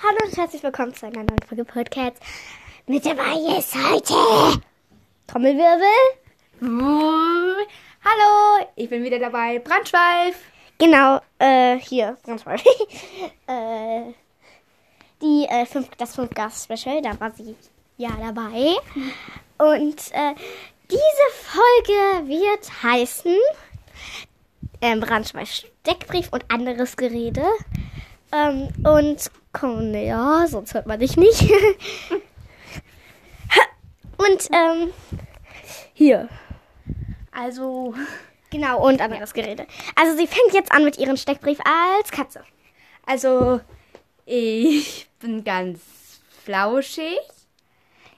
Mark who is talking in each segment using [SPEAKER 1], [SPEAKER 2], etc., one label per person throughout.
[SPEAKER 1] Hallo und herzlich willkommen zu einer neuen Folge Podcast. Mit dabei ist heute Trommelwirbel.
[SPEAKER 2] Hallo, ich bin wieder dabei. Brandschweif.
[SPEAKER 1] Genau, äh, hier, mal. äh, die, äh, fünf, das 5 Gas Special, da war sie ja dabei. Und, äh, diese Folge wird heißen, ähm, Brandschweif Steckbrief und anderes Gerede. Ähm, und, komm, ja, sonst hört man dich nicht. und, ähm, hier.
[SPEAKER 2] Also,
[SPEAKER 1] Genau, und anderes Gerede. Also sie fängt jetzt an mit ihrem Steckbrief als Katze.
[SPEAKER 2] also ich bin ganz flauschig.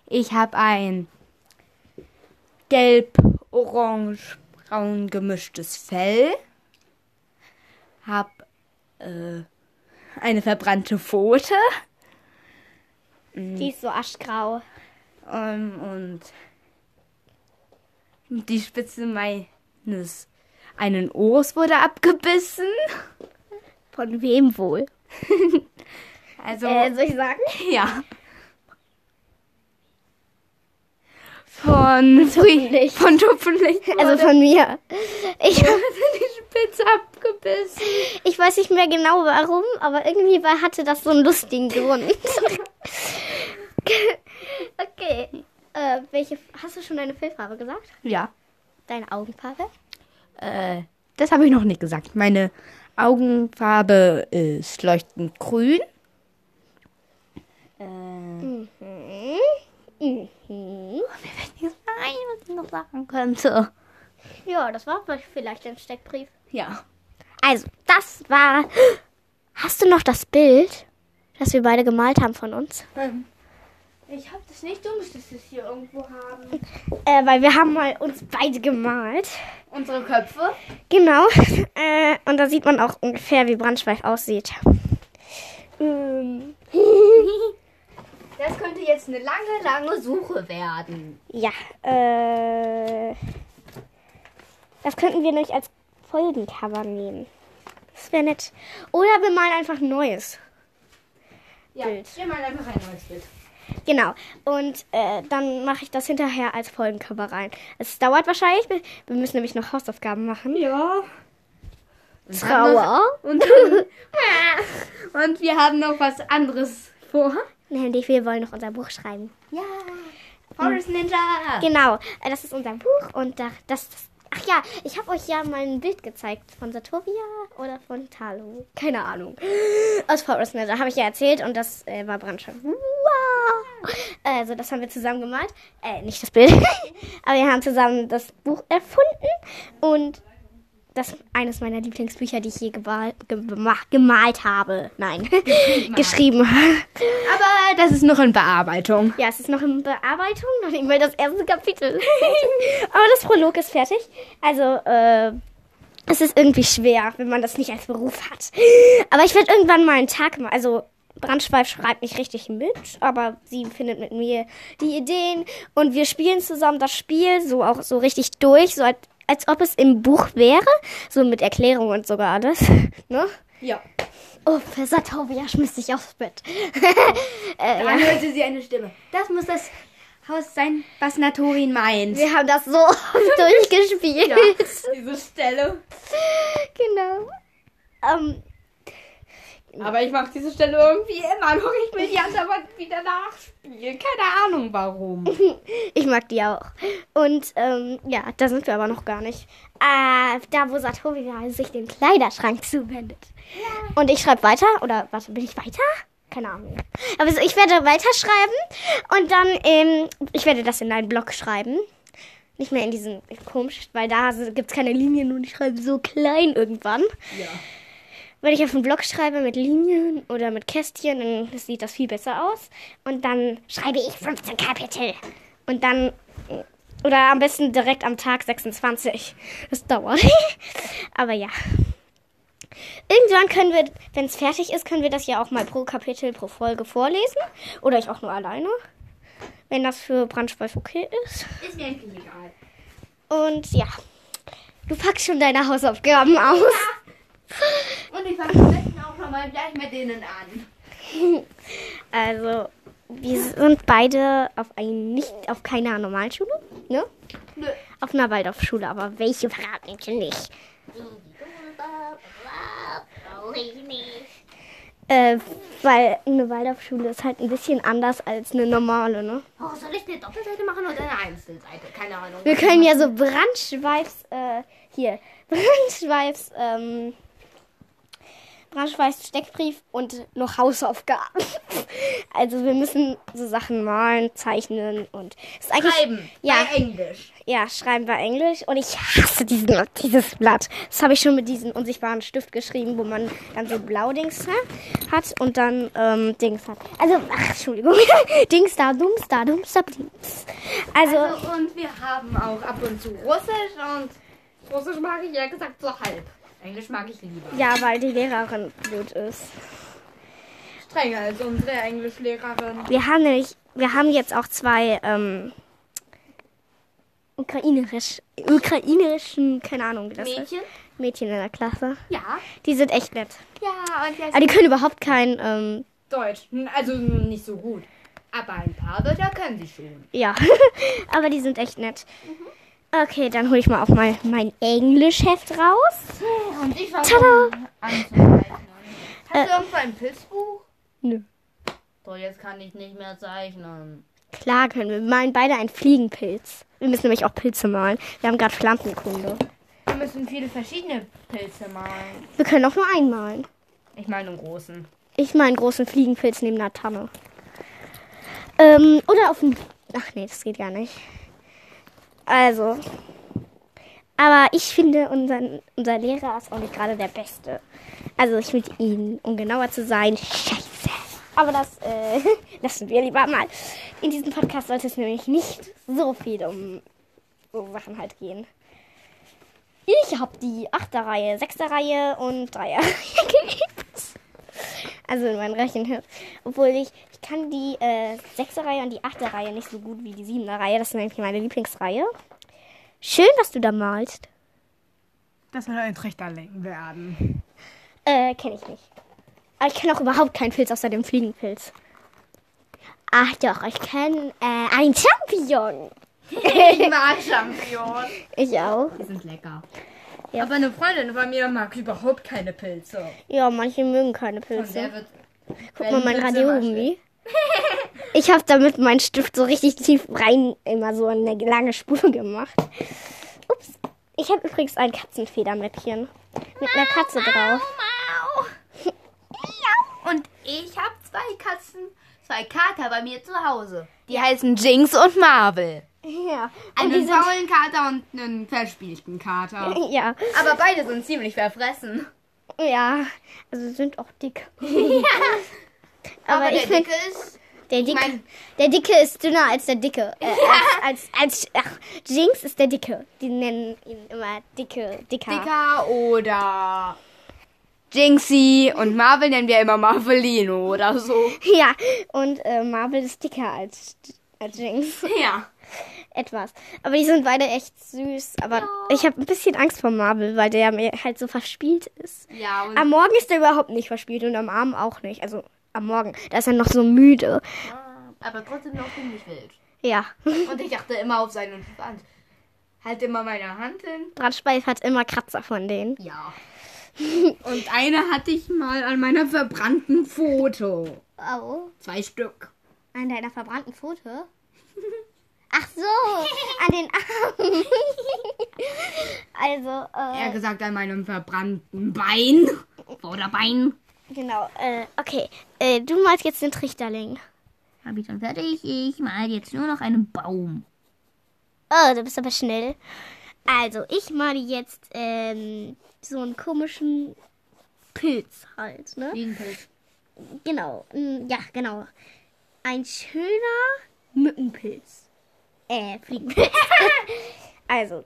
[SPEAKER 2] Ich habe ein gelb-orange-braun gemischtes Fell. Hab äh, eine verbrannte Pfote
[SPEAKER 1] Die ist so aschgrau.
[SPEAKER 2] ähm, und die Spitze meines einen Ohrs wurde abgebissen.
[SPEAKER 1] Von wem wohl?
[SPEAKER 2] Also
[SPEAKER 1] Äh, soll ich sagen?
[SPEAKER 2] Ja. Von
[SPEAKER 1] Tupfenlicht.
[SPEAKER 2] Von Tupfenlicht.
[SPEAKER 1] Also von mir. Ich,
[SPEAKER 2] wurde die Spitze abgebissen.
[SPEAKER 1] ich weiß nicht mehr genau warum, aber irgendwie war, hatte das so einen lustigen Grund. okay. Äh, welche, hast du schon deine Fellfarbe gesagt?
[SPEAKER 2] Ja.
[SPEAKER 1] Deine Augenfarbe?
[SPEAKER 2] Äh, das habe ich noch nicht gesagt. Meine Augenfarbe ist leuchtend grün. Äh,
[SPEAKER 1] Mhm. Mhm.
[SPEAKER 2] Mir fällt nichts mehr ein, was ich noch sagen könnte.
[SPEAKER 1] Ja, das war vielleicht ein Steckbrief.
[SPEAKER 2] Ja.
[SPEAKER 1] Also, das war. Hast du noch das Bild, das wir beide gemalt haben von uns?
[SPEAKER 2] Ähm, ich habe das nicht. Du müsstest es hier irgendwo haben.
[SPEAKER 1] Äh, weil wir haben mal uns beide gemalt.
[SPEAKER 2] Unsere Köpfe.
[SPEAKER 1] Genau. Äh, und da sieht man auch ungefähr, wie Brandschweif aussieht. Ähm,
[SPEAKER 2] Das könnte jetzt eine lange, lange Suche werden.
[SPEAKER 1] ja. Äh, das könnten wir nämlich als Folgencover nehmen. Das wäre nett. Oder wir malen einfach ein neues.
[SPEAKER 2] Ja,
[SPEAKER 1] Bild.
[SPEAKER 2] wir malen einfach ein neues Bild.
[SPEAKER 1] Genau. Und äh, dann mache ich das hinterher als Folgencover rein. Es dauert wahrscheinlich. Wir müssen nämlich noch Hausaufgaben machen.
[SPEAKER 2] Ja.
[SPEAKER 1] Trauer.
[SPEAKER 2] Und, dann, und wir haben noch was anderes vor.
[SPEAKER 1] Nämlich, wir wollen noch unser Buch schreiben.
[SPEAKER 2] Ja. Forest Ninja.
[SPEAKER 1] Genau, das ist unser Buch und da, das, das. Ach ja, ich habe euch ja mal ein Bild gezeigt von Satovia oder von Talo. Keine Ahnung. Aus Forest Ninja habe ich ja erzählt und das äh, war Brandschweif. Wow! Also, das haben wir zusammen gemalt. Äh, nicht das Bild. Aber wir haben zusammen das Buch erfunden und das ist eines meiner Lieblingsbücher, die ich je gemalt, gemalt, habe. Nein, geschrieben habe.
[SPEAKER 2] Aber das ist noch in Bearbeitung.
[SPEAKER 1] Ja, es ist noch in Bearbeitung, noch nicht mal das erste Kapitel. Aber das Prolog ist fertig. Also, äh, es ist irgendwie schwer, wenn man das nicht als Beruf hat. Aber ich werde irgendwann mal einen Tag mal, also Brandschweif schreibt nicht richtig mit, aber sie findet mit mir die Ideen und wir spielen zusammen das Spiel so auch so richtig durch, so als, als ob es im Buch wäre, so mit Erklärung und sogar alles, ne?
[SPEAKER 2] Ja.
[SPEAKER 1] Oh, Professor Taubia schmiss sich aufs Bett. äh, ja.
[SPEAKER 2] Dann hörte sie eine Stimme. Das muss das Haus sein, was Natorin meint.
[SPEAKER 1] Wir haben das so oft durchgespielt.
[SPEAKER 2] diese Stelle.
[SPEAKER 1] Genau. Ähm,
[SPEAKER 2] Aber ich mache diese Stelle irgendwie immer noch. Ich will die andauernd wieder nachspielen. Keine Ahnung warum.
[SPEAKER 1] ich mag die auch. Und ähm, ja, da sind wir aber noch gar nicht. Äh, da, wo Satovia sich den Kleiderschrank zuwendet. Und ich schreibe weiter. Oder warte, bin ich weiter? Keine Ahnung. Aber so, ich werde weiterschreiben. Und dann, ähm, ich werde das in einen Blog schreiben. Nicht mehr in diesen komisch, weil da gibt es keine Linien und ich schreibe so klein irgendwann.
[SPEAKER 2] Ja.
[SPEAKER 1] Wenn ich auf einen Blog schreibe mit Linien oder mit Kästchen, dann sieht das viel besser aus. Und dann schreibe ich 15 Kapitel. Und dann, oder am besten direkt am Tag 26. Das dauert. Aber ja. Irgendwann können wir, wenn es fertig ist, können wir das ja auch mal pro Kapitel, pro Folge vorlesen. Oder ich auch nur alleine. Wenn das für Brandschweif okay ist.
[SPEAKER 2] Ist mir eigentlich egal.
[SPEAKER 1] Und ja. Du packst schon deine Hausaufgaben aus.
[SPEAKER 2] Und ich fange am besten auch nochmal gleich mit denen an.
[SPEAKER 1] Also, wir sind beide auf ein, nicht auf keiner normalen Schule, ne?
[SPEAKER 2] Nö.
[SPEAKER 1] Auf einer Waldorfschule, aber welche verraten wir nicht. Äh, weil eine Waldorfschule ist halt ein bisschen anders als eine normale, ne?
[SPEAKER 2] Oh, soll ich eine Doppelseite machen oder eine Einzelseite? Keine Ahnung.
[SPEAKER 1] Wir können ja so Brandschweifs, äh, hier, Brandschweifs, ähm, Brandschweifs Steckbrief und noch Hausaufgaben. Also wir müssen so Sachen malen, zeichnen und
[SPEAKER 2] Schreiben.
[SPEAKER 1] Ja.
[SPEAKER 2] Bei Englisch.
[SPEAKER 1] ja schreiben wir Englisch und ich hasse diesen, dieses Blatt. Das habe ich schon mit diesem unsichtbaren Stift geschrieben, wo man dann so Blaudings hat und dann ähm, Dings hat. Also ach Entschuldigung, Dings da, Dums da, Dums da, Dings. Also,
[SPEAKER 2] Also, und wir haben auch ab und zu Russisch und Russisch mag ich ja gesagt so halb. Englisch mag ich lieber.
[SPEAKER 1] ja, weil die Lehrerin blöd ist.
[SPEAKER 2] Strenger als unsere Englischlehrerin.
[SPEAKER 1] Wir haben nämlich, wir haben jetzt auch zwei ähm, ukrainerisch, ukrainerischen, keine Ahnung, wie das
[SPEAKER 2] Mädchen?
[SPEAKER 1] ist. Mädchen in der Klasse.
[SPEAKER 2] Ja.
[SPEAKER 1] Die sind echt nett.
[SPEAKER 2] Ja, und
[SPEAKER 1] Aber die können überhaupt kein, ähm,
[SPEAKER 2] Deutsch. Also nicht so gut. Aber ein paar Wörter können sie schon.
[SPEAKER 1] ja, aber die sind echt nett. Okay, dann hole ich mal auch mal mein Englischheft raus.
[SPEAKER 2] Und ich fange
[SPEAKER 1] Tada!
[SPEAKER 2] an zu zeichnen. Hast
[SPEAKER 1] Äh.
[SPEAKER 2] du irgendwo ein Pilzbuch?
[SPEAKER 1] Nö.
[SPEAKER 2] So, jetzt kann ich nicht mehr zeichnen.
[SPEAKER 1] Klar können wir. Wir malen beide einen Fliegenpilz. Wir müssen nämlich auch Pilze malen. Wir haben gerade Pflanzenkunde.
[SPEAKER 2] Wir müssen viele verschiedene Pilze malen.
[SPEAKER 1] Wir können auch nur einen malen.
[SPEAKER 2] Ich meine einen großen.
[SPEAKER 1] Ich mal einen großen Fliegenpilz neben einer Tanne. Ähm, oder auf dem. Ach nee, das geht gar nicht. Also. Aber ich finde, unseren, unser Lehrer ist auch nicht gerade der Beste. Also ich mit ihm, um genauer zu sein, scheiße. Aber das äh, lassen wir lieber mal. In diesem Podcast sollte es nämlich nicht so viel um so Sachen halt gehen. Ich habe die 8. Reihe, 6. Reihe und 3er Reihe geliebt. Also in meinem Rechenheft. Obwohl ich, ich kann die äh, 6. Reihe und die 8. Reihe nicht so gut wie die 7. Reihe. Das ist nämlich meine Lieblingsreihe. Schön, was du da malst.
[SPEAKER 2] Das soll ein Trichterling werden.
[SPEAKER 1] Äh, kenne ich nicht. Aber ich kenne auch überhaupt keinen Pilz außer dem Fliegenpilz. Ach doch, ich kenne äh, einen Champion.
[SPEAKER 2] Ich mag Champignons.
[SPEAKER 1] Ich auch.
[SPEAKER 2] Die sind lecker.
[SPEAKER 1] Ja.
[SPEAKER 2] Aber eine Freundin von mir mag überhaupt keine Pilze.
[SPEAKER 1] Ja, manche mögen keine Pilze.
[SPEAKER 2] wird.
[SPEAKER 1] Guck mal mein Radiergummi. Ich habe damit meinen Stift so richtig tief rein immer so eine lange Spur gemacht. Ups. Ich habe übrigens ein Katzenfedermäppchen mit einer Katze drauf.
[SPEAKER 2] Und ich habe zwei Katzen, zwei Kater bei mir zu Hause. Die heißen Jinx und Marvel.
[SPEAKER 1] Ja. Und
[SPEAKER 2] Einen
[SPEAKER 1] die sind,
[SPEAKER 2] faulen Kater und einen verspielten Kater.
[SPEAKER 1] ja,
[SPEAKER 2] Aber beide sind ziemlich verfressen.
[SPEAKER 1] ja, also sind auch dick.
[SPEAKER 2] Aber,
[SPEAKER 1] Aber
[SPEAKER 2] der
[SPEAKER 1] ich find-
[SPEAKER 2] Dicke ist.
[SPEAKER 1] Der dicke,
[SPEAKER 2] mein-
[SPEAKER 1] der dicke ist dünner als der dicke. Äh, als, als, als, ach, Jinx ist der dicke. Die nennen ihn immer dicke, dicker.
[SPEAKER 2] Dicker oder Jinxie und Marvel nennen wir immer Marvelino oder so.
[SPEAKER 1] Ja, und äh, Marvel ist dicker als, als Jinx.
[SPEAKER 2] Ja.
[SPEAKER 1] Etwas. Aber die sind beide echt süß. Aber ich habe ein bisschen Angst vor Marvel, weil der mir halt so verspielt ist.
[SPEAKER 2] Ja,
[SPEAKER 1] Am Morgen ist er überhaupt nicht verspielt und am Abend auch nicht. Also am Morgen. Da ist er noch so müde.
[SPEAKER 2] aber trotzdem noch ziemlich wild.
[SPEAKER 1] Ja.
[SPEAKER 2] Und ich dachte immer auf seinen Wand. Halt immer meine Hand hin.
[SPEAKER 1] Drahtspeif hat immer Kratzer von denen.
[SPEAKER 2] Ja. Und eine hatte ich mal an meiner verbrannten Foto.
[SPEAKER 1] Oh.
[SPEAKER 2] Zwei Stück.
[SPEAKER 1] An deiner verbrannten Foto? Ach so, an den Armen. also,
[SPEAKER 2] Er
[SPEAKER 1] äh,
[SPEAKER 2] gesagt an meinem verbrannten Bein. Vorderbein.
[SPEAKER 1] genau, äh, okay. Äh, du malst jetzt den Trichterling.
[SPEAKER 2] Hab ich schon fertig. Ich mal jetzt nur noch einen Baum.
[SPEAKER 1] Oh, du bist aber schnell. Also, ich male jetzt, ähm, so einen komischen Pilz halt, ne?
[SPEAKER 2] Fliegenpilz.
[SPEAKER 1] Genau, mm, ja, genau. Ein schöner Mückenpilz. Äh, Fliegenpilz. also,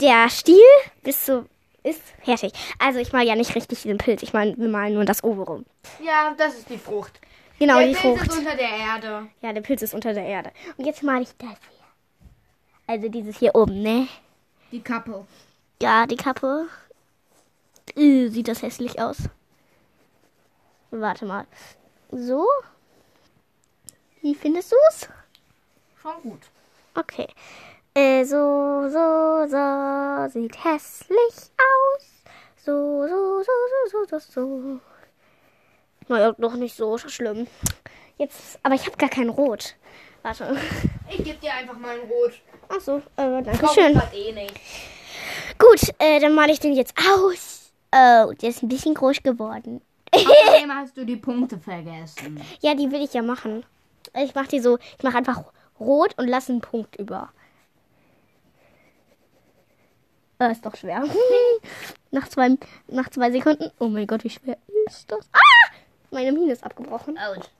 [SPEAKER 1] der Stiel bis so ist fertig. Also, ich mal ja nicht richtig den Pilz. Ich meine, wir malen nur das obere.
[SPEAKER 2] Ja, das ist die Frucht.
[SPEAKER 1] Genau,
[SPEAKER 2] der
[SPEAKER 1] die
[SPEAKER 2] Pilz
[SPEAKER 1] Frucht.
[SPEAKER 2] ist unter der Erde.
[SPEAKER 1] Ja, der Pilz ist unter der Erde. Und jetzt male ich das hier. Also, dieses hier oben, ne?
[SPEAKER 2] Die Kappe.
[SPEAKER 1] Ja, die Kappe. Äh, sieht das hässlich aus. Warte mal. So. Wie findest du es?
[SPEAKER 2] Schon gut.
[SPEAKER 1] Okay. Äh, so, so, so sieht hässlich aus. So, so, so, so, so, so, so. Naja, doch nicht so schlimm. Jetzt, aber ich habe gar kein Rot. Warte.
[SPEAKER 2] Ich gebe dir einfach mal ein Rot.
[SPEAKER 1] Ach so, äh, danke
[SPEAKER 2] Brauch
[SPEAKER 1] schön.
[SPEAKER 2] eh nicht.
[SPEAKER 1] Gut, äh, dann male ich den jetzt aus. Oh, der ist ein bisschen groß geworden.
[SPEAKER 2] Außerdem hast du die Punkte vergessen.
[SPEAKER 1] Ja, die will ich ja machen. Ich mache die so, ich mache einfach rot und lasse einen Punkt über. Äh, ist doch schwer. nach, zwei, nach zwei Sekunden. Oh mein Gott, wie schwer ist das? Ah! Meine Mine ist abgebrochen.
[SPEAKER 2] Out.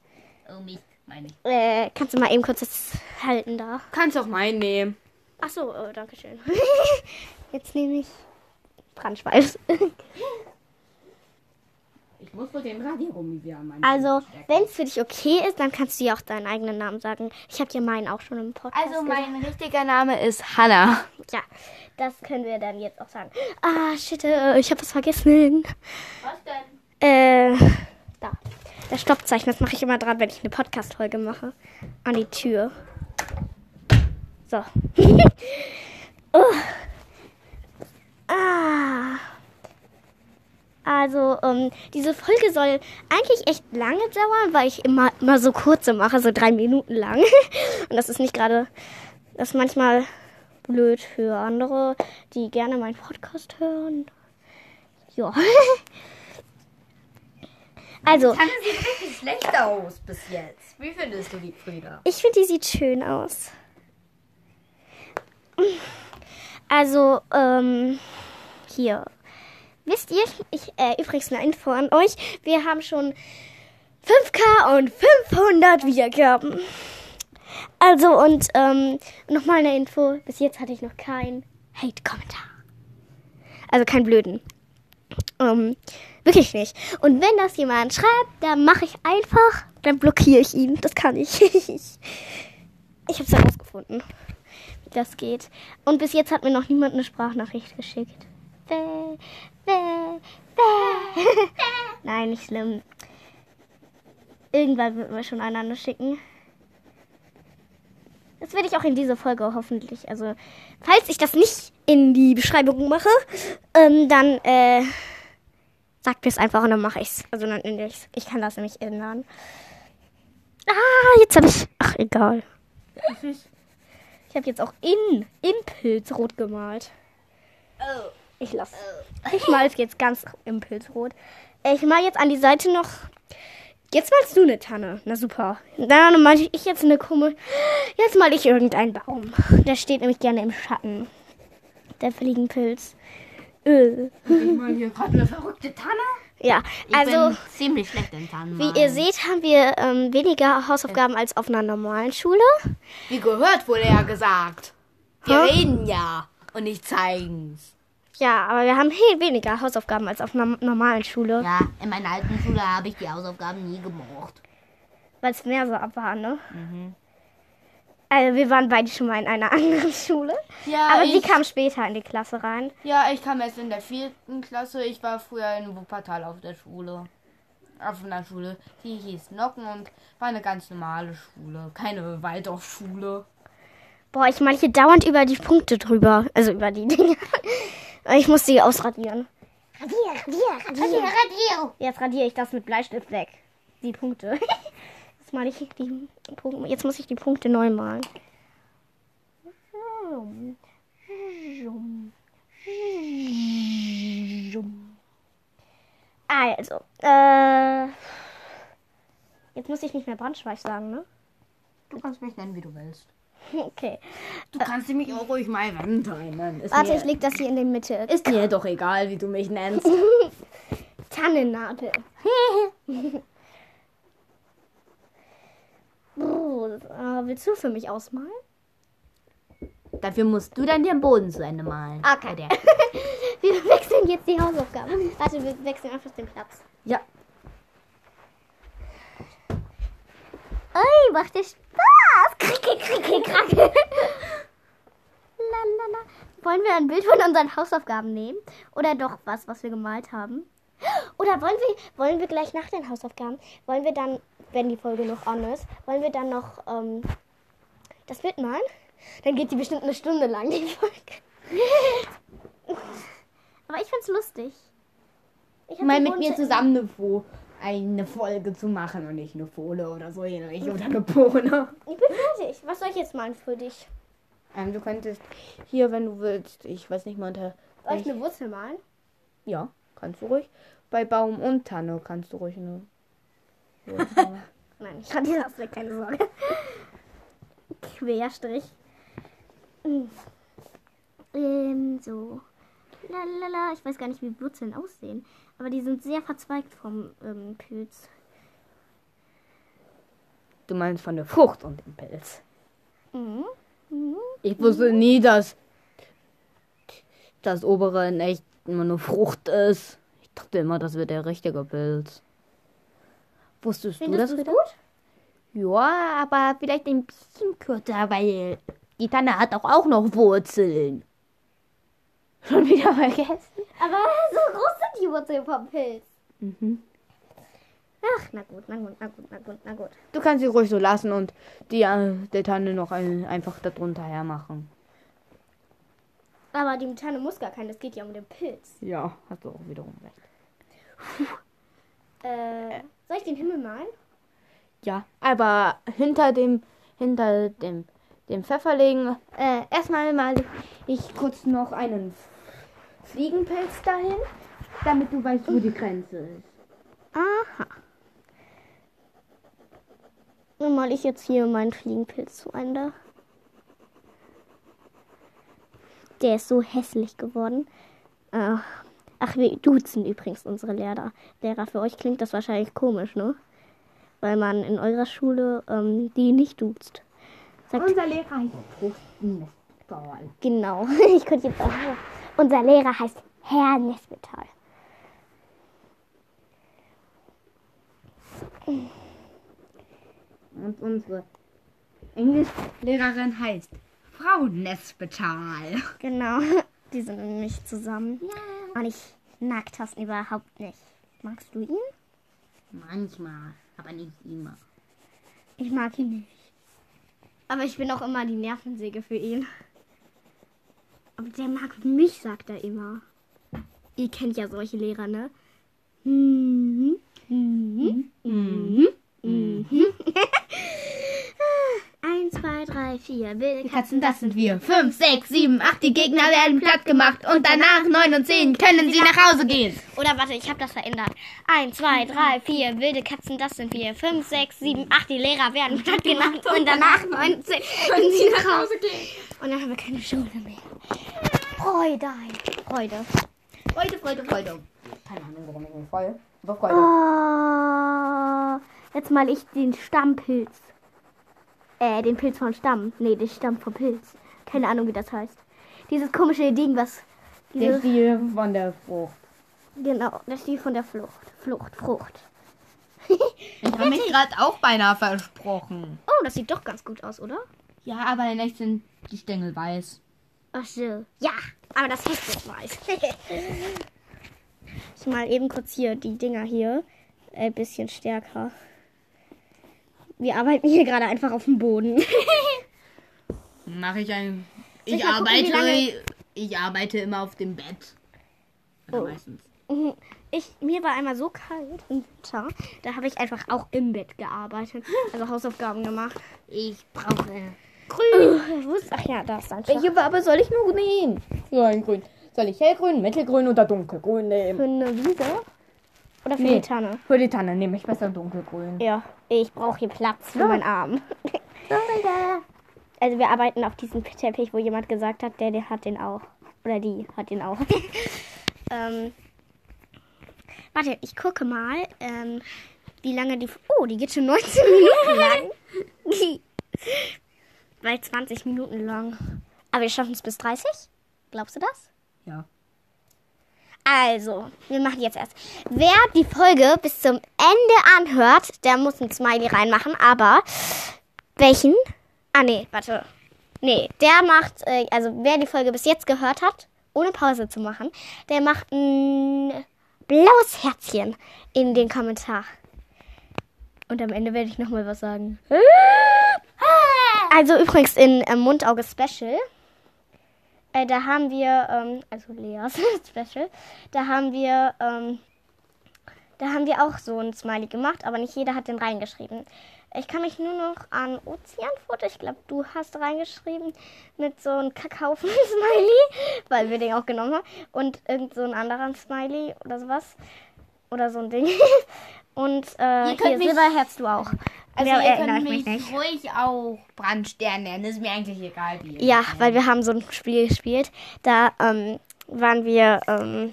[SPEAKER 2] Oh Mist, meine.
[SPEAKER 1] Äh, kannst du mal eben kurz das halten da?
[SPEAKER 2] Kannst auch meinen nehmen.
[SPEAKER 1] Ach so, oh, danke schön. Jetzt nehme ich Brandschweiß.
[SPEAKER 2] Ich muss wohl den Radiergummi wieder an meinen
[SPEAKER 1] Also, wenn es für dich okay ist, dann kannst du ja auch deinen eigenen Namen sagen. Ich habe dir meinen auch schon im Podcast
[SPEAKER 2] Also,
[SPEAKER 1] gesagt.
[SPEAKER 2] mein richtiger Name ist Hannah.
[SPEAKER 1] Ja, das können wir dann jetzt auch sagen. Ah, shit, äh, ich habe was vergessen.
[SPEAKER 2] Was denn?
[SPEAKER 1] Äh, da. Das Stoppzeichen, das mache ich immer dran, wenn ich eine Podcast-Folge mache. An die Tür. So. oh. Ah. Also, ähm, diese Folge soll eigentlich echt lange dauern, weil ich immer, immer so kurze mache, so drei Minuten lang. Und das ist nicht gerade, das ist manchmal blöd für andere, die gerne meinen Podcast hören. Ja. Also,
[SPEAKER 2] Hannah sieht richtig schlecht aus bis jetzt. Wie findest du die Frieda?
[SPEAKER 1] ich finde, die sieht schön aus. Also, ähm, hier. Wisst ihr, ich, äh, übrigens eine Info an euch. Wir haben schon 5K und 500 Wiedergaben. Also, und, ähm, nochmal eine Info. Bis jetzt hatte ich noch keinen Hate-Kommentar. Also, keinen blöden. Ähm, wirklich nicht. Und wenn das jemand schreibt, dann mache ich einfach, dann blockiere ich ihn. Das kann ich. ich habe es herausgefunden, wie das geht. Und bis jetzt hat mir noch niemand eine Sprachnachricht geschickt. Bäh, bäh, bäh. Nein, nicht schlimm. Irgendwann wird mir schon eine schicken. Das werde ich auch in dieser Folge hoffentlich. Also, falls ich das nicht in die Beschreibung mache, ähm, dann äh, sagt mir es einfach und dann mache ich's. Also dann ändere ich's. Ich kann das nämlich ändern. Ah, jetzt habe ich. Ach, egal. Ich habe jetzt auch in, im Pilzrot gemalt.
[SPEAKER 2] Oh.
[SPEAKER 1] Ich lasse. Ich mal es jetzt ganz im Pilzrot. Äh, Ich mal jetzt an die Seite noch. Jetzt malst du eine Tanne. Na super. Dann mal ich jetzt eine Kummel. Jetzt mal ich irgendeinen Baum. Der steht nämlich gerne im Schatten. Der Fliegenpilz. Äh.
[SPEAKER 2] Ich mal hier gerade eine verrückte Tanne.
[SPEAKER 1] Ja,
[SPEAKER 2] Ich
[SPEAKER 1] also.
[SPEAKER 2] ziemlich schlecht in Tannen.
[SPEAKER 1] Wie ihr seht, haben wir ähm, weniger Hausaufgaben als auf einer normalen Schule.
[SPEAKER 2] Wie gehört, wurde ja gesagt. Wir
[SPEAKER 1] Hä?
[SPEAKER 2] reden ja und nicht zeigen's.
[SPEAKER 1] Ja, aber wir haben viel weniger Hausaufgaben als auf einer normalen Schule,
[SPEAKER 2] Ja, in meiner alten Schule habe ich die Hausaufgaben nie gemocht.
[SPEAKER 1] weil es mehr so ab war, ne? Also wir waren beide schon mal in einer anderen Schule.
[SPEAKER 2] Ja,
[SPEAKER 1] aber sie
[SPEAKER 2] ich,
[SPEAKER 1] kam später in die Klasse rein.
[SPEAKER 2] ja, ich kam erst in der vierten Klasse. Ich war früher in Wuppertal auf der Schule. Auf einer Schule, die hieß Nocken und war eine ganz normale Schule. Keine Waldorfschule.
[SPEAKER 1] Boah, ich hier dauernd über die Punkte drüber. Also über die Dinge. Ich muss die ausradieren. Radier, radier, radier.
[SPEAKER 2] Radio.
[SPEAKER 1] Jetzt radiere ich das mit Bleistift weg. Die Punkte. Jetzt male ich die Punkte. Jetzt muss ich die Punkte neu malen. Also, äh, jetzt muss ich nicht mehr Brandschweif sagen, ne?
[SPEAKER 2] Du kannst mich nennen, wie du willst.
[SPEAKER 1] Okay.
[SPEAKER 2] Du kannst mich auch ruhig mal Valentine nennen. Ist
[SPEAKER 1] Warte,
[SPEAKER 2] mir,
[SPEAKER 1] ich leg das hier in der Mitte.
[SPEAKER 2] ist mir doch egal, wie du mich nennst.
[SPEAKER 1] Tannennadel. Oh, äh, willst du für mich ausmalen?
[SPEAKER 2] Dafür musst du dann den Boden zu Ende malen.
[SPEAKER 1] Okay.
[SPEAKER 2] Der.
[SPEAKER 1] Wir wechseln jetzt die Hausaufgaben. Warte, wir wechseln einfach den Platz.
[SPEAKER 2] Ja.
[SPEAKER 1] Ui, macht dir Spaß. Kricke, kricke, kracke. Wollen wir ein Bild von unseren Hausaufgaben nehmen? Oder doch was, was wir gemalt haben? Oder wollen wir, wollen wir gleich nach den Hausaufgaben, wollen wir dann wenn die Folge noch an ist, wollen wir dann noch ähm, das Bild malen? Dann geht die bestimmt eine Stunde lang, die Folge. Aber ich find's lustig. Ich
[SPEAKER 2] Mal mit mir zusammen eine, Fo eine Folge zu machen und nicht eine Fohle oder so ähnlich oder eine Bohne.
[SPEAKER 1] Ich bin fertig. Was soll ich jetzt malen für dich?
[SPEAKER 2] Ähm, du könntest hier, wenn du willst, ich weiß nicht mal unter.
[SPEAKER 1] Soll ich eine Wurzel malen?
[SPEAKER 2] Ja, kannst du ruhig. Bei Baum und Tanne kannst du ruhig eine. Wurzel machen.
[SPEAKER 1] Nein, ich kann dir das weg, keine Sorge. Querstrich. Hm. Ähm, so. Lalala. Ich weiß gar nicht, wie Wurzeln aussehen. Aber die sind sehr verzweigt vom ähm, Pilz.
[SPEAKER 2] du meinst von der Frucht und dem Pilz.
[SPEAKER 1] Mhm. Mhm.
[SPEAKER 2] Ich wusste nie, dass das obere in echt immer nur Frucht ist. Ich dachte immer, das wird der richtige Pilz. Wusstest du das
[SPEAKER 1] Findest du
[SPEAKER 2] wieder?
[SPEAKER 1] gut?
[SPEAKER 2] Ja, aber vielleicht ein bisschen kürzer, weil die Tanne hat doch auch noch Wurzeln. Schon wieder vergessen?
[SPEAKER 1] Aber so groß sind die Wurzeln vom Pilz.
[SPEAKER 2] Mhm.
[SPEAKER 1] Ach, na gut, na gut, na gut, na gut, na gut.
[SPEAKER 2] Du kannst sie ruhig so lassen und die äh, der Tanne noch ein, einfach darunter hermachen.
[SPEAKER 1] Aber die Tanne muss gar kein, es geht ja um den Pilz.
[SPEAKER 2] Ja, hast du auch wiederum recht.
[SPEAKER 1] Äh, soll ich den Himmel malen?
[SPEAKER 2] Ja, aber hinter dem, hinter dem, dem Pfefferling, äh, erstmal mal ich kurz noch einen Fliegenpilz dahin, damit du weißt, wo die Grenze ist.
[SPEAKER 1] Aha. Dann mal ich jetzt hier meinen Fliegenpilz zu Ende. Der ist so hässlich geworden. Ach, ach, wir duzen übrigens unsere Lehrer. Lehrer, für euch klingt das wahrscheinlich komisch, ne? Weil man in eurer Schule ähm, die nicht duzt. Sagt,
[SPEAKER 2] Unser Lehrer heißt Fruchtnestbauer.
[SPEAKER 1] genau. ich könnte jetzt auch. Unser Lehrer heißt Herr Nesbetal.
[SPEAKER 2] Und unsere Englischlehrerin heißt Frau Nespetal.
[SPEAKER 1] Genau. Die sind nämlich zusammen. Und ich mag Thorsten überhaupt nicht. Magst du ihn?
[SPEAKER 2] Manchmal, aber nicht immer.
[SPEAKER 1] Ich mag ihn nicht. Aber ich bin auch immer die Nervensäge für ihn. Aber der mag mich, sagt er immer. Ihr kennt ja solche Lehrer, ne? Mhm. Mhm. Mhm. Mhm. Eins, zwei, drei, vier. Wilde
[SPEAKER 2] Katzen, das sind wir. Fünf, sechs, sieben, acht, die Gegner werden platt gemacht. Und danach neun und zehn können sie nach Hause gehen.
[SPEAKER 1] Oder warte, ich habe das verändert. Eins, zwei, drei, vier. Wilde Katzen, das sind wir. Fünf, sechs, sieben, acht. Die Lehrer werden platt gemacht. Und danach neun, zehn können sie nach Hause gehen. Und dann haben wir keine Schule mehr. Freude. Freude.
[SPEAKER 2] Freude, Freude, Freude. Keine Ahnung, warum ich mich freue. Aber Freude.
[SPEAKER 1] Oh, jetzt mal ich den Stammpilz. Äh, den Pilz von Stamm. Nee, den Stamm vom Pilz. Keine Ahnung, wie das heißt. Dieses komische Ding, was.
[SPEAKER 2] Der Stil von der Frucht.
[SPEAKER 1] genau, das ist die von der Flucht. Flucht, Frucht.
[SPEAKER 2] Ich habe mich gerade auch beinahe versprochen.
[SPEAKER 1] Oh, das sieht doch ganz gut aus, oder?
[SPEAKER 2] Ja, aber in echt sind die Stängel weiß.
[SPEAKER 1] Ach so. Ja, aber das Hecht ist weiß. ich mal eben kurz hier die Dinger hier. Ein bisschen stärker. Wir arbeiten hier gerade einfach auf dem Boden.
[SPEAKER 2] Mache ich ein.
[SPEAKER 1] Ich
[SPEAKER 2] Ich
[SPEAKER 1] gucken,
[SPEAKER 2] arbeite.
[SPEAKER 1] lange-
[SPEAKER 2] ich arbeite immer auf dem Bett. Oder
[SPEAKER 1] Oh.
[SPEAKER 2] meistens.
[SPEAKER 1] Mhm. Ich, mir war einmal so kalt im Winter, da habe ich einfach auch im Bett gearbeitet. Also Hausaufgaben gemacht.
[SPEAKER 2] Ich brauche.
[SPEAKER 1] Grün. Ist, ach ja, da ist ein Schach.
[SPEAKER 2] Welche Farbe soll ich nur nehmen? Ja, ein Grün. Soll ich hellgrün, mittelgrün oder dunkelgrün nehmen?
[SPEAKER 1] Für eine Wiese? Oder für
[SPEAKER 2] Nee.
[SPEAKER 1] die Tanne?
[SPEAKER 2] Für die Tanne nehme ich besser dunkelgrün.
[SPEAKER 1] Ja, ich brauche hier Platz für meinen Arm. Also wir arbeiten auf diesem Teppich, wo jemand gesagt hat, der, der hat den auch. Oder die hat den auch. ähm, warte, ich gucke mal, ähm, wie lange die... Oh, die geht schon 19 Minuten lang. Weil 20 Minuten lang. Aber wir schaffen es bis 30? Glaubst du das?
[SPEAKER 2] Ja.
[SPEAKER 1] Also, wir machen jetzt erst. Wer die Folge bis zum Ende anhört, der muss ein Smiley reinmachen, aber welchen? Ah, nee, warte. Nee, der macht, äh, also wer die Folge bis jetzt gehört hat, ohne Pause zu machen, der macht ein blaues Herzchen in den Kommentar. Und am Ende werde ich nochmal was sagen. Also übrigens in äh, Mundauge Special. Äh, da haben wir, ähm, also Leas Special, da haben wir, ähm, da haben wir auch so ein Smiley gemacht, aber nicht jeder hat den reingeschrieben. Ich kann mich nur noch an Ozeanfoto, ich glaube, du hast reingeschrieben, mit so einem Kakaofen-Smiley, weil wir den auch genommen haben. Und irgend so ein anderer Smiley oder sowas. Oder so ein Ding. Und äh,
[SPEAKER 2] Ihr könnt
[SPEAKER 1] hier,
[SPEAKER 2] mich-
[SPEAKER 1] Silberherz du auch.
[SPEAKER 2] Also
[SPEAKER 1] Mehr
[SPEAKER 2] ihr könnt
[SPEAKER 1] ich
[SPEAKER 2] mich,
[SPEAKER 1] mich
[SPEAKER 2] ruhig auch Brandstern nennen. Ist mir eigentlich egal, wie. ihr
[SPEAKER 1] Ja,
[SPEAKER 2] mich
[SPEAKER 1] weil
[SPEAKER 2] nennt.
[SPEAKER 1] wir haben so ein Spiel gespielt. Da ähm, waren wir ähm,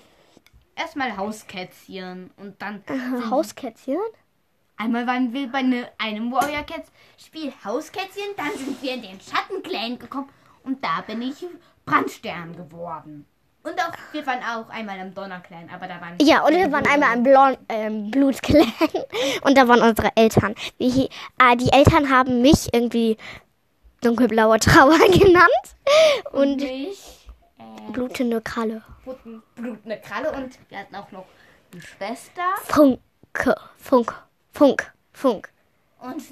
[SPEAKER 2] Erstmal Hauskätzchen und dann
[SPEAKER 1] Hauskätzchen.
[SPEAKER 2] einmal waren wir bei ne, einem Warrior Cats Spiel Hauskätzchen, dann sind wir in den Schattenclan gekommen und da bin ich Brandstern geworden. Und auch, wir waren auch einmal im Donnerclan, aber da waren
[SPEAKER 1] Ja, und wir waren einmal im Blond, ähm, Blutclan und da waren unsere Eltern. Wie, äh, die Eltern haben mich irgendwie dunkelblaue Trauer genannt und
[SPEAKER 2] mich äh,
[SPEAKER 1] blutende Kralle.
[SPEAKER 2] Blut- blutende Kralle und wir hatten auch noch eine Schwester
[SPEAKER 1] Funke, Funk, Funk, Funk.
[SPEAKER 2] und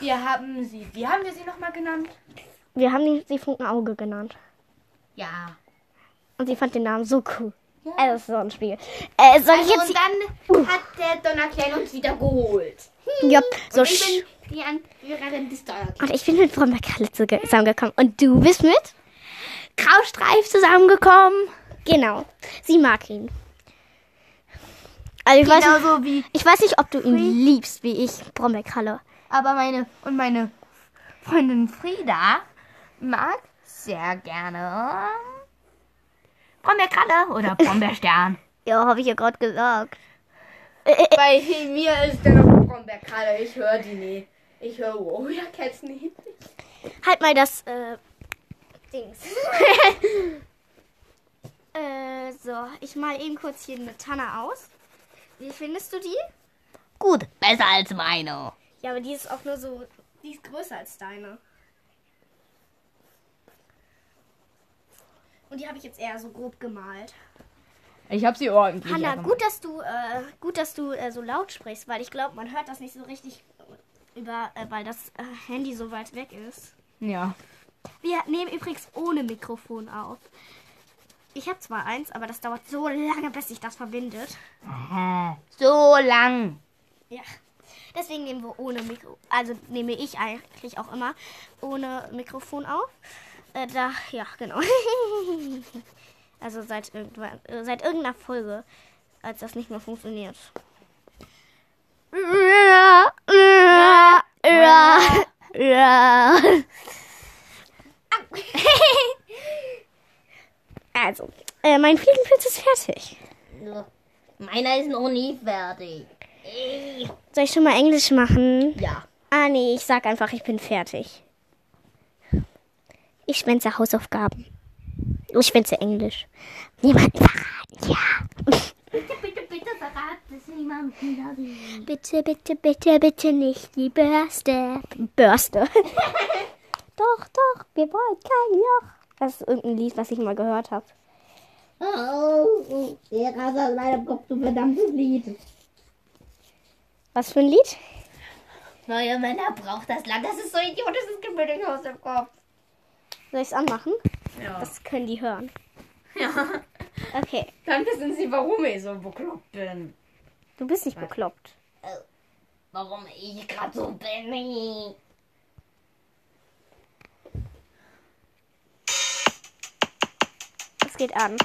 [SPEAKER 2] wir haben sie, wie haben wir sie nochmal genannt?
[SPEAKER 1] Wir haben sie Funkenauge genannt.
[SPEAKER 2] Ja.
[SPEAKER 1] Und sie fand den Namen so cool. Äh, das ist so ein Spiel. Äh, soll ich
[SPEAKER 2] Also,
[SPEAKER 1] jetzt...
[SPEAKER 2] und dann hat der Donnerclan uns wieder geholt.
[SPEAKER 1] Jupp, so
[SPEAKER 2] und ich bin die Anführerin des Donnerclans.
[SPEAKER 1] Und ich bin mit Frau Merkalle zusammengekommen. Und du bist mit? Graustreif zusammengekommen. Genau. Sie mag ihn. Also ich, weiß, nicht,
[SPEAKER 2] Genauso wie,
[SPEAKER 1] ich weiß nicht, ob du ihn liebst, wie ich Brombeerkralle.
[SPEAKER 2] aber meine, und meine Freundin Frieda mag sehr gerne Brombeerkralle oder Brombeerstern.
[SPEAKER 1] Ja, habe ich ja gerade gesagt.
[SPEAKER 2] Bei mir ist der noch Brombeerkralle, ich höre die nie. Ich höre Warrior Cats nie.
[SPEAKER 1] Halt mal das äh, Dings. äh, so, ich mal eben kurz hier eine Tanne aus. Wie findest du die?
[SPEAKER 2] Gut, besser als meine.
[SPEAKER 1] Ja, aber die ist auch nur so, die ist größer als deine. Und die habe ich jetzt eher so grob gemalt.
[SPEAKER 2] Ich habe sie ordentlich.
[SPEAKER 1] Hanna, gut, dass du, äh, gut, dass du äh, so laut sprichst, weil ich glaube, man hört das nicht so richtig über, äh, weil das äh, Handy so weit weg ist.
[SPEAKER 2] Ja.
[SPEAKER 1] Wir nehmen übrigens ohne Mikrofon auf. Ich habe zwar eins, aber das dauert so lange, bis sich das verbindet.
[SPEAKER 2] So lang.
[SPEAKER 1] Ja. Deswegen nehmen wir ohne Mikro, also nehme ich eigentlich auch immer ohne Mikrofon auf. Äh, da, ja, genau. also seit irgendwann, äh, seit irgendeiner Folge, als das nicht mehr funktioniert. Also, äh, mein Fliegenpilz ist fertig.
[SPEAKER 2] Meiner ist noch nie fertig.
[SPEAKER 1] Soll ich schon mal Englisch machen?
[SPEAKER 2] Ja.
[SPEAKER 1] Ah, nee, ich sag einfach, ich bin fertig. Ich schwänze Hausaufgaben. Ich schwänze Englisch. Niemand verraten, ja.
[SPEAKER 2] Bitte, bitte, bitte verrat es niemandem.
[SPEAKER 1] Bitte, bitte, bitte, bitte nicht die Bürste. Bürste. doch, doch, wir wollen kein Loch. Das ist irgendein Lied, was ich mal gehört habe.
[SPEAKER 2] Oh, der raus aus meinem Kopf, du verdammtes Lied.
[SPEAKER 1] Was für ein Lied?
[SPEAKER 2] Neue Männer braucht das Land. Das ist so idiotisches Gebilde aus dem Kopf.
[SPEAKER 1] Soll ich es anmachen?
[SPEAKER 2] Ja.
[SPEAKER 1] Das können die hören.
[SPEAKER 2] ja.
[SPEAKER 1] Okay,
[SPEAKER 2] Dann wissen sie, warum ich so bekloppt bin.
[SPEAKER 1] du bist nicht bekloppt.
[SPEAKER 2] Warum ich gerade so bin.
[SPEAKER 1] Es geht an.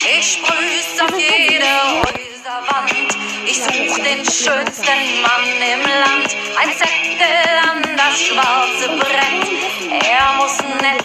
[SPEAKER 3] Ich sprüh's auf jede Häuserwand. Ich such den schönsten Mann im Land. Ein Zettel an das schwarze Brett. Er muss nett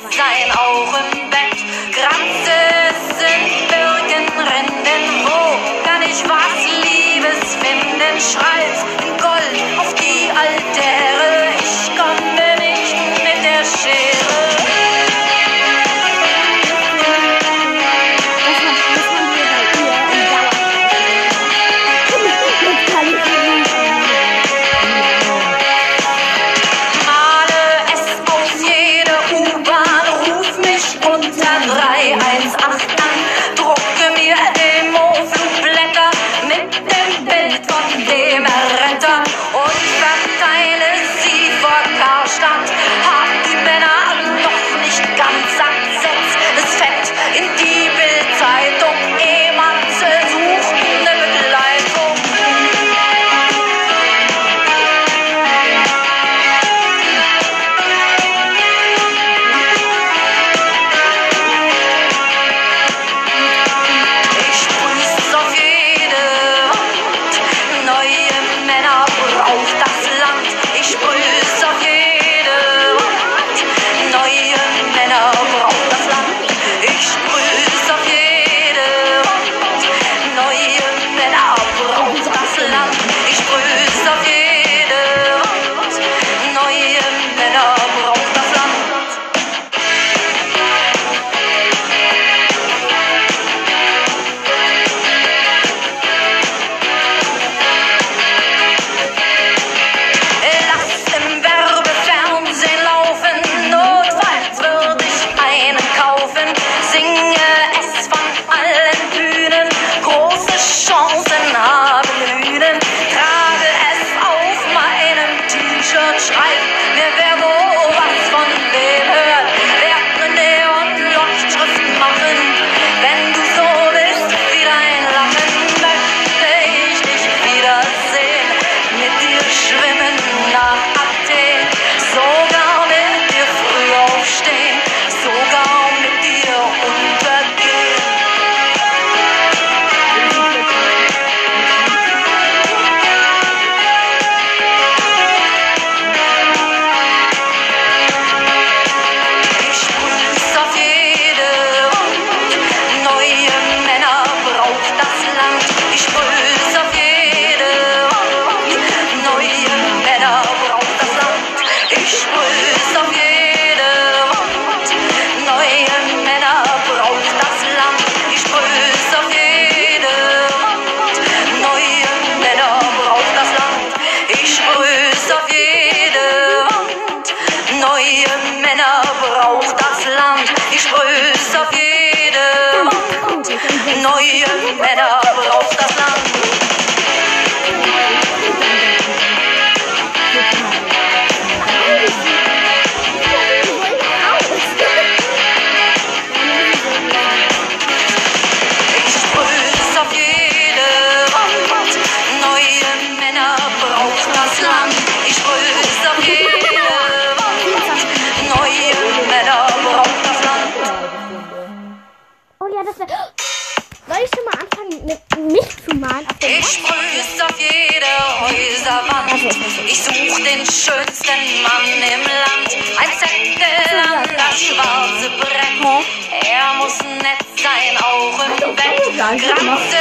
[SPEAKER 3] schönsten Mann im Land. Ein Zettel an das schwarze Brett. Er muss nett sein, auch im Bett. Gratis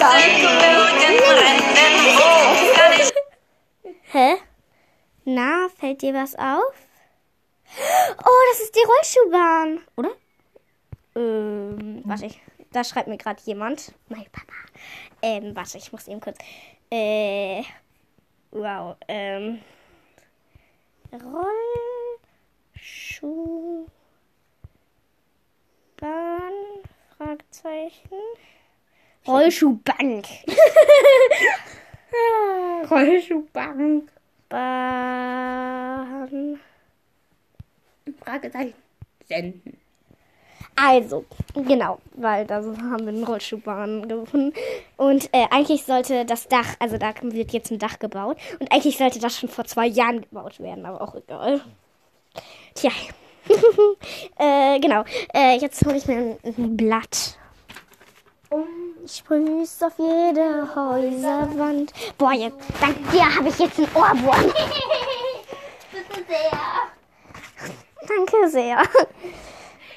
[SPEAKER 3] in Birken rennen. Wo kann ich
[SPEAKER 1] Hä? Na, fällt dir was auf? Oh, das ist die Rollschuhbahn, oder? Ähm, warte, ich, da schreibt mir gerade jemand. Mein Papa. Ähm, warte, ich muss eben kurz. Äh, wow, ähm. Rollschuhbahn? Fragezeichen. Rollschuhbank.
[SPEAKER 2] Rollschuhbank.
[SPEAKER 1] Bahn.
[SPEAKER 2] Fragezeichen. Senden.
[SPEAKER 1] Also, genau, weil da haben wir einen Rollschuhbahn gefunden. Und äh, eigentlich sollte das Dach, also da wird jetzt ein Dach gebaut. Und eigentlich sollte das schon vor zwei Jahren gebaut werden, aber auch egal. Tja. äh, genau. Äh, jetzt hole ich mir ein, ein Blatt. Ich sprüh's auf jede Häuserwand. Boah, jetzt, dank dir habe ich jetzt einen Ohrwurm.
[SPEAKER 2] Bitte sehr.
[SPEAKER 1] Danke sehr.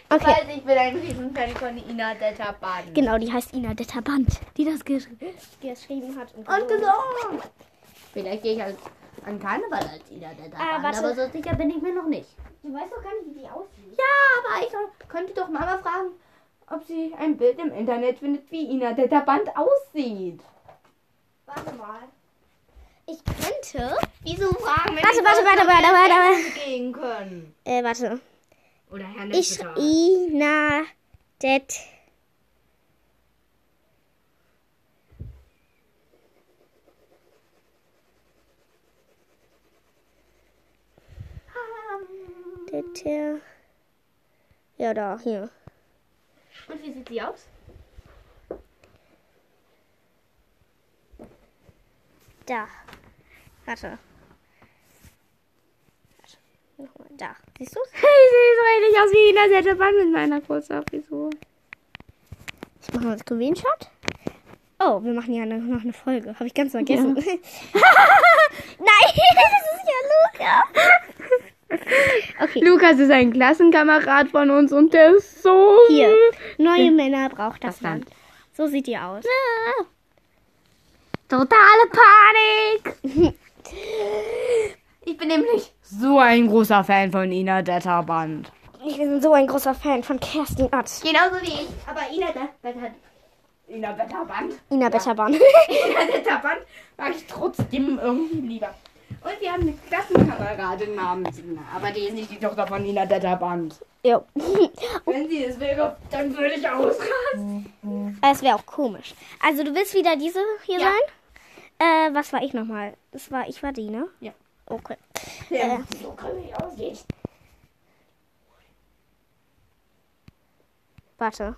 [SPEAKER 1] Okay.
[SPEAKER 2] Weil ich bin ein Riesenfan von Ina Detta Baden.
[SPEAKER 1] Genau, die heißt Ina Detterband, die das gesch geschrieben hat. Und,
[SPEAKER 2] Und gesungen. Vielleicht gehe ich als, an Karneval als Ina Detta
[SPEAKER 1] Ah, warte.
[SPEAKER 2] aber so sicher bin ich mir noch nicht.
[SPEAKER 1] Du weißt doch gar nicht, wie die aussieht.
[SPEAKER 2] Ja, aber ich könnte doch Mama fragen, ob sie ein Bild im Internet findet, wie Ina Detta Band aussieht.
[SPEAKER 1] Warte mal. Ich könnte.
[SPEAKER 2] Wieso fragen, wenn
[SPEAKER 1] Warte, warte, warte, warte, warte, warte.
[SPEAKER 2] nicht gehen können?
[SPEAKER 1] Äh, warte.
[SPEAKER 2] Oder Herr
[SPEAKER 1] Ich. Ina, Det. Det. Ja, da, hier.
[SPEAKER 2] Und wie sieht sie aus?
[SPEAKER 1] Da. Warte. Nochmal. Da. Siehst du's?
[SPEAKER 2] Hey, sie sieht richtig aus wie Ina Detta Band mit meiner kurzen Frisur.
[SPEAKER 1] Ich mache mal einen Screenshot. Oh, wir machen ja noch eine Folge. Habe ich ganz vergessen. Nein, das ist ja Luca. Okay,
[SPEAKER 2] Lukas ist ein Klassenkamerad von uns und der ist so.
[SPEAKER 1] hier. Neue Männer braucht das
[SPEAKER 2] Das Land.
[SPEAKER 1] Land. So sieht die aus.
[SPEAKER 2] Totale Panik! Ich bin nämlich so ein großer Fan von Ina Detta Band.
[SPEAKER 1] Ich bin so ein großer Fan von Kerstin Ott.
[SPEAKER 2] Genauso wie ich. Aber Ina Detta Ina Detta Band.
[SPEAKER 1] Ina Betterbahn.
[SPEAKER 2] Ina mag ich trotzdem irgendwie lieber. Und wir haben eine Klassenkameradin namens Ina. Aber die ist nicht die Tochter von Ina Detta Band.
[SPEAKER 1] jo.
[SPEAKER 2] Wenn sie es wäre, dann würde ich ausrasten.
[SPEAKER 1] Es wäre auch komisch. Also du willst wieder diese hier
[SPEAKER 2] Ja.
[SPEAKER 1] sein? Äh, was war ich nochmal? Das war, ich war die, ne?
[SPEAKER 2] Ja.
[SPEAKER 1] Okay.
[SPEAKER 2] Der so grimmig aussieht.
[SPEAKER 1] Warte.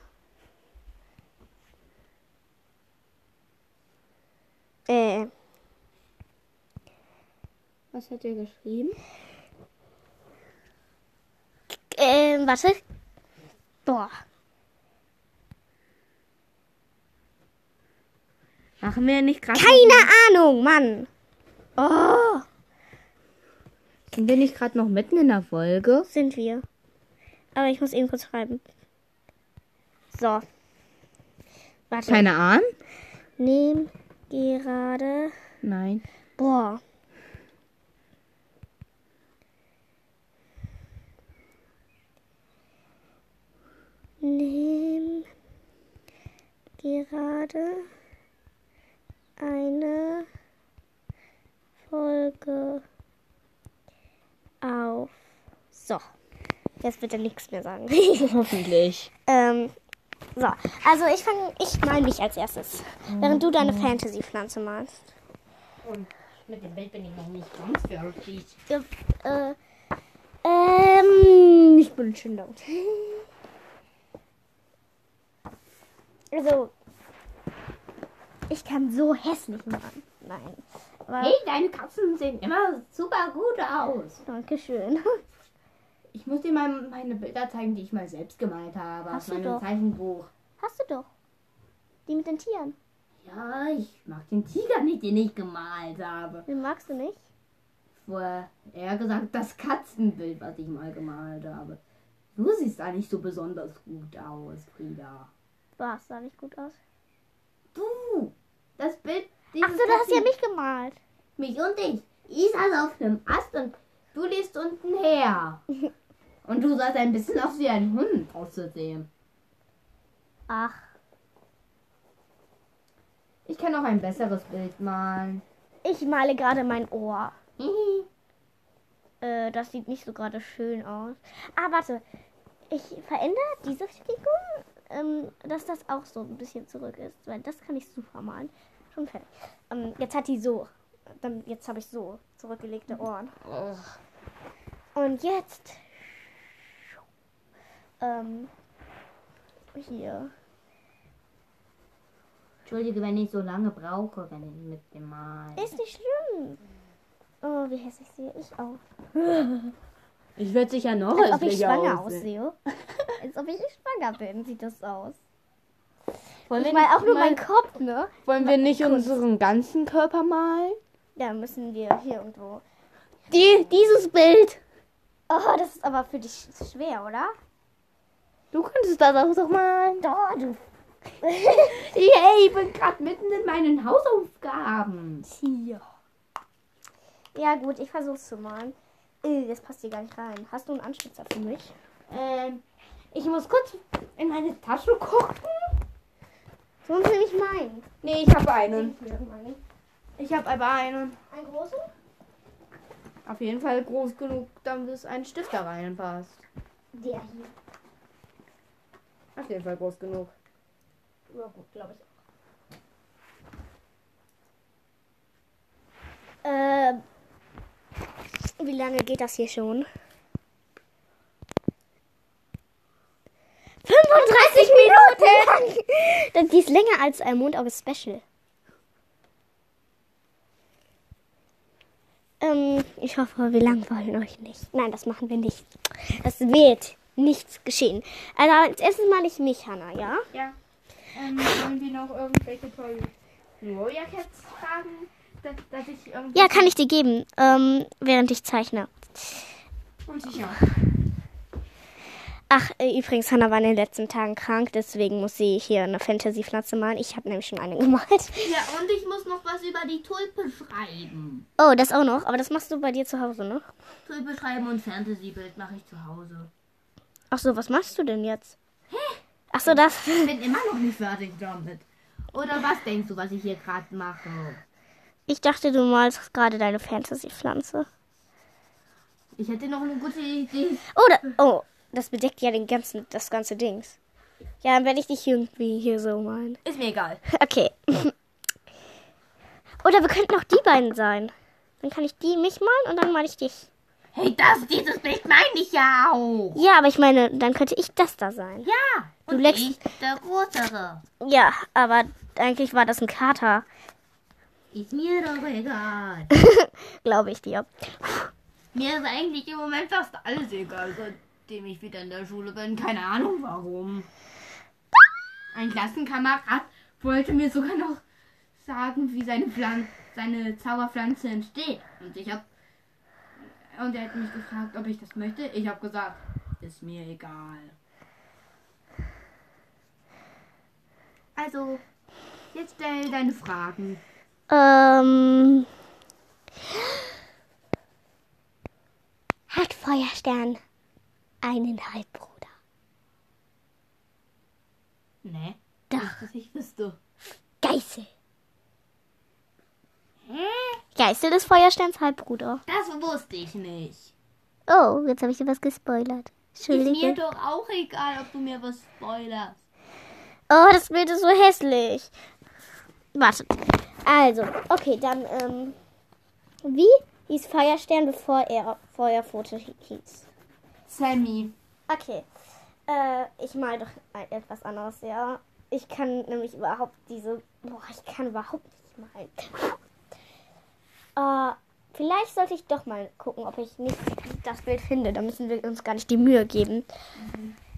[SPEAKER 1] Äh,
[SPEAKER 2] Was hat er geschrieben?
[SPEAKER 1] ähm, warte. Boah.
[SPEAKER 2] Machen wir nicht gerade.
[SPEAKER 1] Keine Ahnung, Mann. Oh,
[SPEAKER 2] Sind wir nicht gerade noch mitten in der Folge?
[SPEAKER 1] sind wir. Aber ich muss eben kurz schreiben. So. Warte.
[SPEAKER 2] Keine Ahnung?
[SPEAKER 1] Nehm gerade.
[SPEAKER 2] Nein.
[SPEAKER 1] Boah. Nimm gerade eine Folge auf. So. Jetzt er nichts mehr sagen.
[SPEAKER 2] Hoffentlich.
[SPEAKER 1] ähm, So, also ich fange, ich mal mich als erstes, während du deine Fantasy-Pflanze malst.
[SPEAKER 2] Und mit dem Bild bin ich noch nicht ganz fertig.
[SPEAKER 1] Ja, äh, ähm, ich bin schon laut. Also, ich kann so hässlich malen. Nein.
[SPEAKER 2] Hey, deine Katzen sehen immer super gut aus.
[SPEAKER 1] Dankeschön.
[SPEAKER 2] Ich muss dir mal meine Bilder zeigen, die ich mal selbst gemalt habe.
[SPEAKER 1] Hast
[SPEAKER 2] aus
[SPEAKER 1] du
[SPEAKER 2] meinem
[SPEAKER 1] doch.
[SPEAKER 2] Zeichenbuch.
[SPEAKER 1] Hast du doch. Die mit den Tieren.
[SPEAKER 2] Ja, ich mag den Tiger nicht, den ich gemalt habe.
[SPEAKER 1] Den magst du nicht?
[SPEAKER 2] Vorher eher gesagt das Katzenbild, was ich mal gemalt habe. Du siehst da nicht so besonders gut aus, Frieda.
[SPEAKER 1] Was, sah nicht gut aus.
[SPEAKER 2] Du! Das Bild
[SPEAKER 1] Ach so, du hast ja mich gemalt.
[SPEAKER 2] mich und dich. Ich saß auf einem Ast und du liest unten her. Und du sahst ein bisschen aus wie ein Hund auszusehen.
[SPEAKER 1] Ach,
[SPEAKER 2] Ich kann auch ein besseres Bild malen.
[SPEAKER 1] ich male gerade mein Ohr. Äh, das sieht nicht so gerade schön aus. Ah, warte. Ich verändere diese Figur, ähm, dass das auch so ein bisschen zurück ist. Weil das kann ich super malen. Schon fertig. Ähm, jetzt hat die so. Dann, jetzt habe ich so zurückgelegte Ohren. Und jetzt. Ähm, hier.
[SPEAKER 2] Entschuldige, wenn ich so lange brauche, wenn ich mit dem Malen.
[SPEAKER 1] Ist nicht schlimm. Oh, wie hässlich sehe ich aus.
[SPEAKER 2] Ich werde sicher noch
[SPEAKER 1] Als ob ich schwanger aussehe. Als ob ich schwanger bin, sieht das aus.
[SPEAKER 2] Wollen
[SPEAKER 1] Ich mal auch nur meinen Kopf, ne?
[SPEAKER 2] wollen wir nicht
[SPEAKER 1] Kunst.
[SPEAKER 2] unseren ganzen Körper malen?
[SPEAKER 1] Ja, müssen wir hier irgendwo.
[SPEAKER 2] Die, dieses Bild.
[SPEAKER 1] Oh, das ist aber für dich schwer, oder?
[SPEAKER 2] Du könntest das auch doch malen.
[SPEAKER 1] Da, du.
[SPEAKER 2] Hey, ich bin gerade mitten in meinen Hausaufgaben.
[SPEAKER 1] Hier. Ja, gut, ich versuch's zu malen. Äh, das passt hier gar nicht rein. Hast du einen Anspitzer für mich?
[SPEAKER 2] Ähm, ich muss kurz in meine Tasche gucken.
[SPEAKER 1] Sonst will ich meinen.
[SPEAKER 2] Nee, ich habe einen.
[SPEAKER 1] Einen
[SPEAKER 2] Ich habe aber einen.
[SPEAKER 1] großen?
[SPEAKER 2] Auf jeden Fall groß genug, damit es ein Stift da reinpasst.
[SPEAKER 1] Der hier.
[SPEAKER 2] Auf jeden Fall groß genug.
[SPEAKER 1] Ja, gut, glaube ich. Äh, wie lange geht das hier schon? 35 Minuten! Dann die ist länger als ein Mondauge Special. Ähm, ich hoffe, wir langweilen euch nicht. Nein, das machen wir nicht. Es wird nichts geschehen. Also als erstes mal ich mich, Hannah, ja?
[SPEAKER 2] Ja. Ähm, wollen wir noch irgendwelche tollen Warrior Cats fragen? Dass, dass ich irgendwie.
[SPEAKER 1] Ja, kann ich dir geben, ähm, während ich zeichne.
[SPEAKER 2] Und ich auch.
[SPEAKER 1] Ach, äh, übrigens, Hannah war in den letzten Tagen krank, deswegen muss sie hier eine Fantasy-Pflanze malen. Ich habe nämlich schon eine gemalt.
[SPEAKER 2] Ja, und ich muss noch was über die Tulpe schreiben.
[SPEAKER 1] Oh, das auch noch, aber das machst du bei dir zu Hause, ne?
[SPEAKER 2] Tulpe schreiben und Fantasy-Bild mache ich zu Hause.
[SPEAKER 1] Ach so, was machst du denn jetzt? Ach so, das.
[SPEAKER 2] Ich bin immer noch nicht fertig damit. Oder was denkst du, was ich hier gerade mache?
[SPEAKER 1] Ich dachte, du malst gerade deine Fantasy-Pflanze.
[SPEAKER 2] Ich hätte noch eine gute Idee.
[SPEAKER 1] Oh, da, oh, das bedeckt ja den ganzen, das ganze Dings. Ja, dann werde ich dich irgendwie hier so malen.
[SPEAKER 2] Ist mir egal.
[SPEAKER 1] Okay. Oder wir könnten auch die beiden sein. Dann kann ich die mich malen und dann male ich dich.
[SPEAKER 2] Hey, das, dieses Bild meine ich ja auch.
[SPEAKER 1] Ja, aber ich meine, dann könnte ich das da sein.
[SPEAKER 2] Ja.
[SPEAKER 1] Du
[SPEAKER 2] Und
[SPEAKER 1] leckst-
[SPEAKER 2] ich, der größere.
[SPEAKER 1] Ja, aber eigentlich war das ein Kater,
[SPEAKER 2] Ist mir doch egal.
[SPEAKER 1] glaube ich dir.
[SPEAKER 2] Mir ist eigentlich im Moment fast alles egal, seitdem ich wieder in der Schule bin. Keine Ahnung warum. Ein Klassenkamerad wollte mir sogar noch sagen, wie seine, Pflan seine Zauberpflanze entsteht. Und ich hab. Und er hat mich gefragt, ob ich das möchte. Ich habe gesagt, ist mir egal. Also, jetzt stell deine Fragen.
[SPEAKER 1] Ähm. Hat Feuerstern einen Halbbruder?
[SPEAKER 2] Ne?
[SPEAKER 1] Doch.
[SPEAKER 2] Das ich wüsste.
[SPEAKER 1] Geißel.
[SPEAKER 2] Hä?
[SPEAKER 1] Geißel ist Feuersterns Halbbruder.
[SPEAKER 2] Das wusste ich nicht.
[SPEAKER 1] Oh, jetzt habe ich dir was gespoilert.
[SPEAKER 2] Ist mir
[SPEAKER 1] Entschuldige.
[SPEAKER 2] doch auch egal, ob du mir was spoilerst.
[SPEAKER 1] Oh, das Bild ist so hässlich. Wartet. Also, okay, dann, ähm, wie hieß Feuerstern, bevor er Feuerfoto hi- hieß?
[SPEAKER 2] Sammy.
[SPEAKER 1] Okay. Äh, ich mal doch etwas anderes, ja. Ich kann nämlich überhaupt diese. Boah, ich kann überhaupt nicht malen. Äh, vielleicht sollte ich doch mal gucken, ob ich nicht das Bild finde. Da müssen wir uns gar nicht die Mühe geben.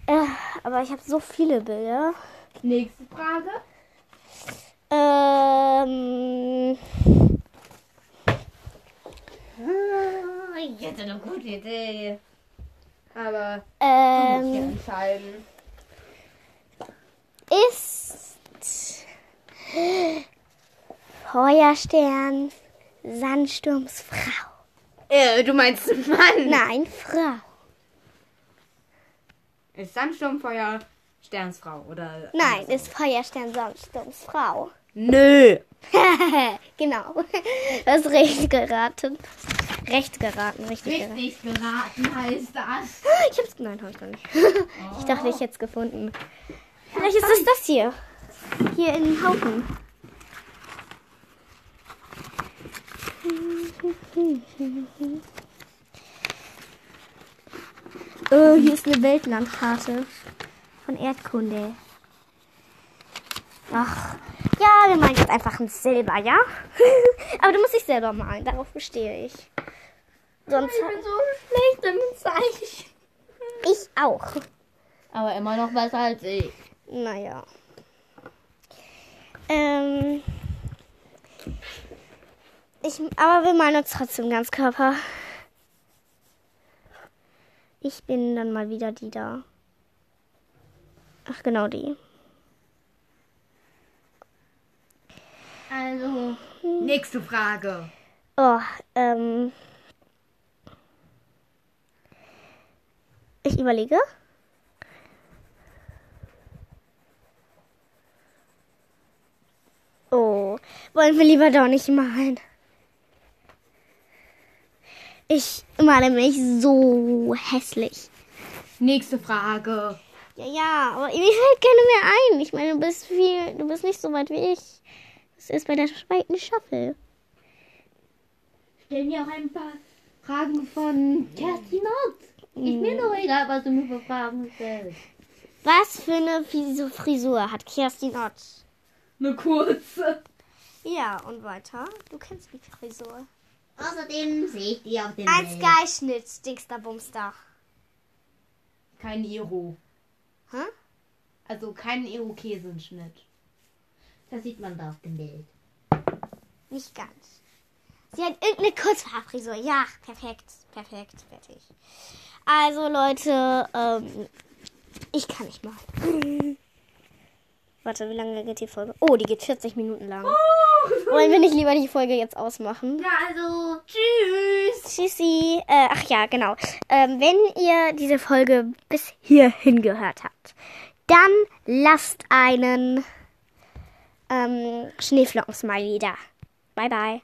[SPEAKER 1] Äh, aber ich habe so viele Bilder.
[SPEAKER 2] Nächste Frage.
[SPEAKER 1] Ähm.
[SPEAKER 2] Ich hätte eine gute Idee. Aber du musst
[SPEAKER 1] Ähm.
[SPEAKER 2] ja entscheiden.
[SPEAKER 1] ist Feuerstern Sandsturms Frau.
[SPEAKER 2] Äh, du meinst Mann.
[SPEAKER 1] Nein, Frau.
[SPEAKER 2] Ist Sandsturmfeuer Sternsfrau oder?
[SPEAKER 1] Nein, ist Feuerstern Sandsturms Frau.
[SPEAKER 2] Nö.
[SPEAKER 1] genau. Du hast recht geraten. Recht geraten, richtig geraten.
[SPEAKER 2] Richtig geraten heißt das.
[SPEAKER 1] Ich hab's. Nein, hab ich noch nicht. Ich dachte, ich hätte es gefunden. Vielleicht ist es das hier. Hier in Haufen. Oh, hier ist eine Weltlandkarte von Erdkunde. Ach, ja, wir malen jetzt einfach ein Silber, ja? Aber du musst dich selber malen, darauf bestehe ich. Sonst
[SPEAKER 2] Ich bin so schlecht im Zeichen.
[SPEAKER 1] ich auch.
[SPEAKER 2] Aber immer noch besser als ich.
[SPEAKER 1] Naja. Ähm. Ich, aber wir malen uns trotzdem ganz Körper. Ich bin dann mal wieder die da. Ach, genau die.
[SPEAKER 2] Also, nächste Frage.
[SPEAKER 1] Oh, ähm. Ich überlege. Oh, wollen wir lieber doch nicht malen. Ich male mich so hässlich.
[SPEAKER 2] Nächste Frage.
[SPEAKER 1] Ja, ja, aber mir fällt keine mehr ein. Ich meine, du bist viel, du bist nicht so weit wie ich. Das ist bei der zweiten Staffel.
[SPEAKER 2] Stell mir auch ein paar Fragen von Kerstin Notz. Ist mir doch egal, was du mir für Fragen stellst.
[SPEAKER 1] Was für eine Fris- Frisur hat Kerstin Ott?
[SPEAKER 2] Eine kurze.
[SPEAKER 1] Ja, und weiter. Du kennst die Frisur.
[SPEAKER 2] Außerdem sehe ich die auf dem
[SPEAKER 1] Ein Sky-Schnitt, Dingster Bumster.
[SPEAKER 2] Kein Iro.
[SPEAKER 1] Hä?
[SPEAKER 2] Also kein Irokesenschnitt. Das sieht man da auf dem Bild.
[SPEAKER 1] Nicht ganz. Sie hat irgendeine Kurzhaarfrisur. Ja, perfekt. Perfekt. Fertig. Also, Leute, ähm, ich kann nicht mal. Warte, wie lange geht die Folge? Oh, die geht 40 Minuten lang. Wollen wir nicht lieber die Folge jetzt ausmachen?
[SPEAKER 2] Ja, also, tschüss.
[SPEAKER 1] Tschüssi. Äh, ach ja, genau. Ähm, wenn ihr diese Folge bis hierhin gehört habt, dann lasst einen ähm, Schneeflocken-Smiley da. Bye, bye.